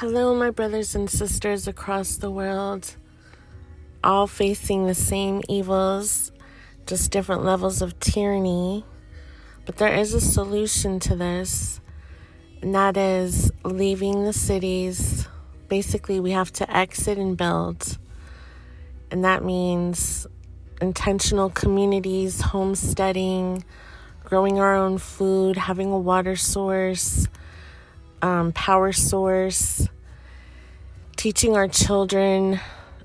Hello, my brothers and sisters across the world, all facing the same evils, just different levels of tyranny. But there is a solution to this, and that is leaving the cities. Basically, we have to exit and build, and that means intentional communities, homesteading, growing our own food, having a water source um, power source, teaching our children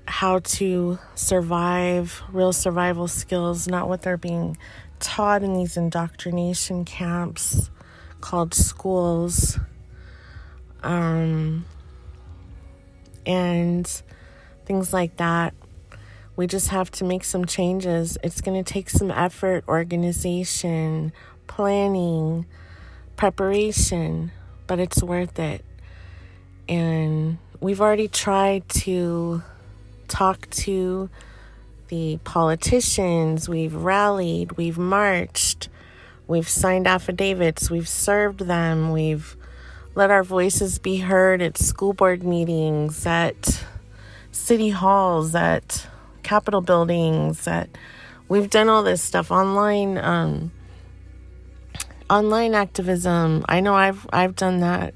how to survive, real survival skills, not what they're being taught in these indoctrination camps called schools. Um, and things like that. We just have to make some changes. It's going to take some effort, organization, planning, preparation but it's worth it. And we've already tried to talk to the politicians, we've rallied, we've marched, we've signed affidavits, we've served them, we've let our voices be heard at school board meetings, at city halls, at capitol buildings, at we've done all this stuff online um, online activism. I know I've I've done that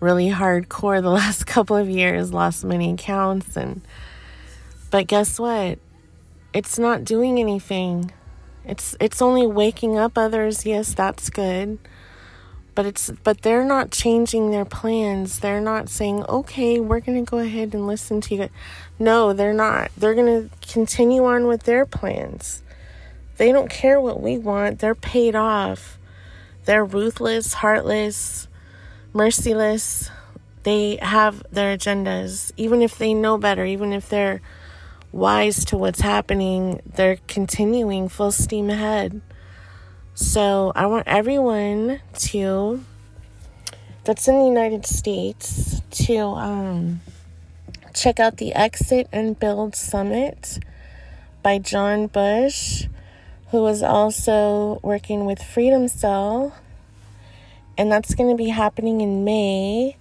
really hardcore the last couple of years, lost many accounts and but guess what? It's not doing anything. It's it's only waking up others. Yes, that's good. But it's but they're not changing their plans. They're not saying, "Okay, we're going to go ahead and listen to you." No, they're not. They're going to continue on with their plans. They don't care what we want. They're paid off they're ruthless, heartless, merciless. They have their agendas. Even if they know better, even if they're wise to what's happening, they're continuing full steam ahead. So I want everyone to that's in the United States to um, check out the Exit and Build Summit by John Bush who is also working with Freedom Cell. And that's going to be happening in May.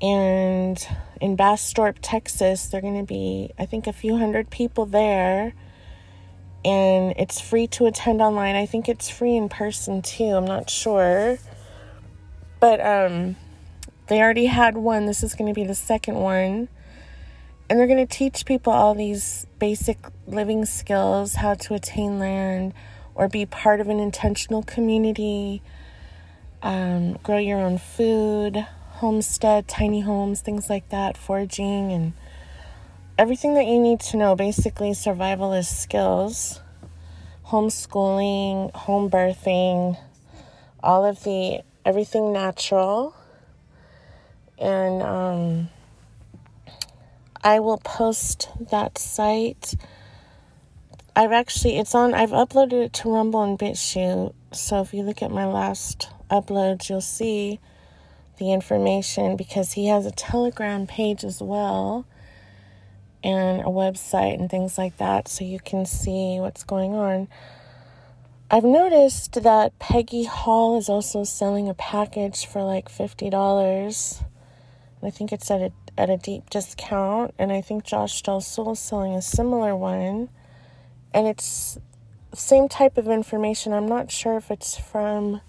And in Bastrop, Texas, they're going to be, I think, a few hundred people there. And it's free to attend online. I think it's free in person too. I'm not sure. But um, they already had one. This is going to be the second one. And they're going to teach people all these basic living skills how to attain land or be part of an intentional community, um, grow your own food, homestead, tiny homes, things like that, foraging, and everything that you need to know basically survivalist skills, homeschooling, home birthing, all of the everything natural. And, um, I will post that site. I've actually, it's on, I've uploaded it to Rumble and BitChute. So if you look at my last uploads, you'll see the information because he has a Telegram page as well and a website and things like that so you can see what's going on. I've noticed that Peggy Hall is also selling a package for like $50. I think it's at a at a deep discount, and I think Josh Sol is selling a similar one. And it's the same type of information. I'm not sure if it's from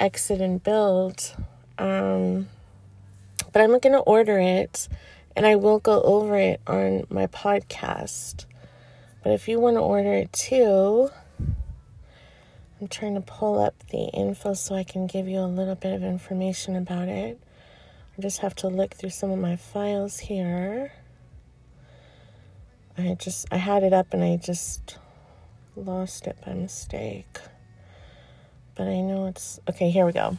Exit and Build, um, but I'm going to order it, and I will go over it on my podcast. But if you want to order it too, I'm trying to pull up the info so I can give you a little bit of information about it. I just have to look through some of my files here. I just I had it up and I just lost it by mistake. But I know it's okay, here we go.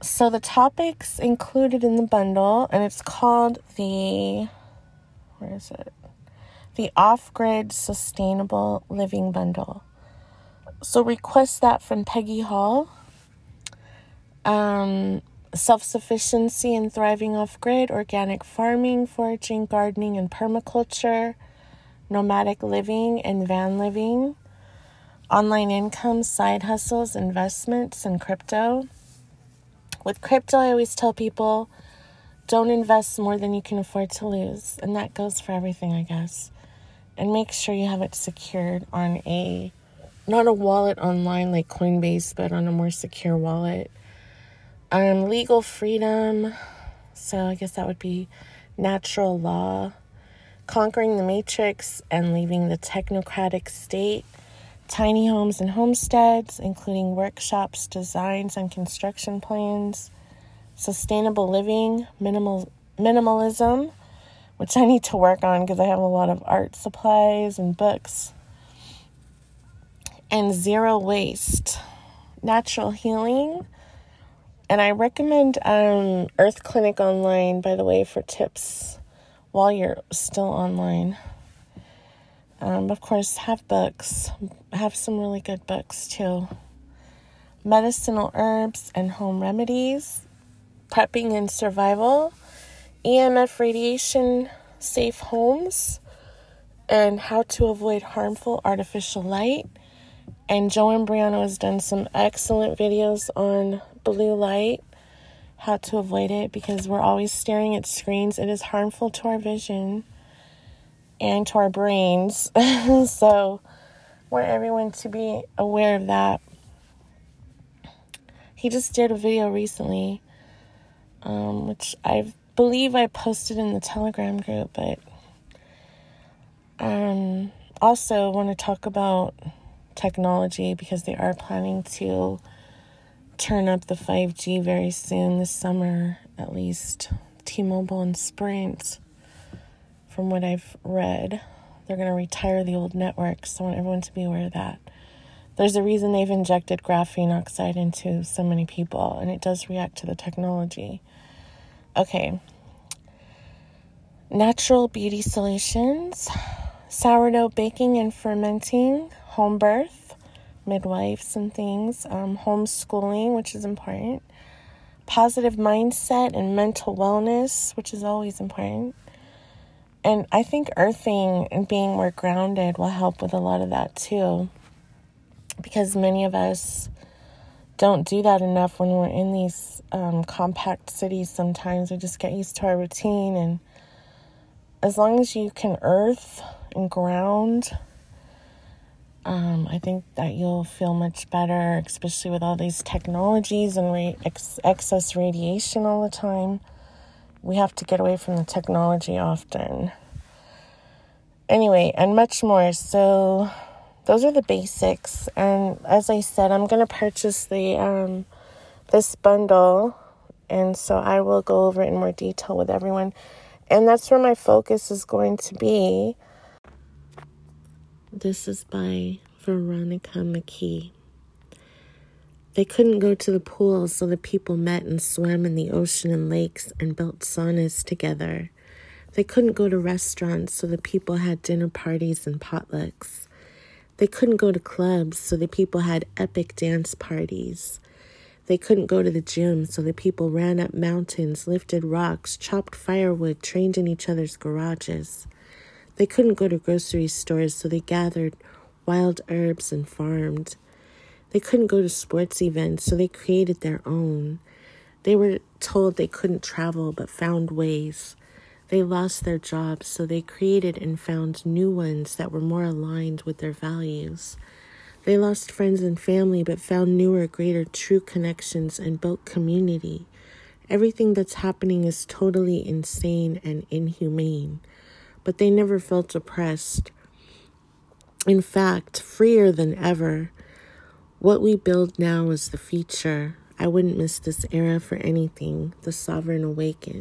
So the topics included in the bundle and it's called the where is it? The off-grid sustainable living bundle. So request that from Peggy Hall. Um self sufficiency and thriving off grid, organic farming, foraging, gardening, and permaculture, nomadic living and van living, online income, side hustles, investments, and crypto, With crypto, I always tell people don't invest more than you can afford to lose. And that goes for everything, I guess. And make sure you have it secured on a not a wallet online like Coinbase, but on a more secure wallet. Um, legal freedom. So I guess that would be natural law. Conquering the matrix and leaving the technocratic state. Tiny homes and homesteads, including workshops, designs, and construction plans. Sustainable living, minimal minimalism, which I need to work on because I have a lot of art supplies and books and zero waste, natural healing. And I recommend um, Earth Clinic Online, by the way, for tips while you're still online. Um, of course, have books, have some really good books too. Medicinal herbs and home remedies, prepping and survival, EMF radiation safe homes, and how to avoid harmful artificial light and Joanne Briano has done some excellent videos on blue light, how to avoid it because we're always staring at screens. It is harmful to our vision and to our brains. so, want everyone to be aware of that. He just did a video recently, um, which I believe I posted in the Telegram group, but um, also want to talk about technology because they are planning to turn up the 5G very soon this summer, at least. T Mobile and Sprint, from what I've read, they're going to retire the old networks. So I want everyone to be aware of that. There's a reason they've injected graphene oxide into so many people, and it does react to the technology. Okay. Natural beauty solutions, sourdough baking and fermenting, home birth, midwives and things, um, homeschooling, which is important, positive mindset and mental wellness, which is always important. And I think earthing and being more grounded will help with a lot of that too. Because many of us don't do that enough when we're in these um, compact cities sometimes. We just get used to our routine. And as long as you can earth and ground, um, I think that you'll feel much better, especially with all these technologies and ra- ex- excess radiation all the time. We have to get away from the technology often. Anyway, and much more. So, those are the basics. And as I said, I'm going to purchase the um, this bundle, and so I will go over it in more detail with everyone. And that's where my focus is going to be this is by Veronica McKee. They couldn't go to the pool, so the people met and swam in the ocean and lakes and built saunas together. They couldn't go to restaurants, so the people had dinner parties and potlucks. They couldn't go to clubs, so the people had epic dance parties. They couldn't go to the gym, so the people ran up mountains, lifted rocks, chopped firewood, trained in each other's garages. They couldn't go to grocery stores, so they gathered wild herbs and farmed. They couldn't go to sports events, so they created their own. They were told they couldn't travel, but found ways. They lost their jobs, so they created and found new ones that were more aligned with their values. They lost friends and family, but found newer, greater, true connections and built community. Everything that's happening is totally insane and inhumane but they never felt oppressed. In fact, freer than ever. What we build now is the future. I wouldn't miss this era for anything. The sovereign awakened.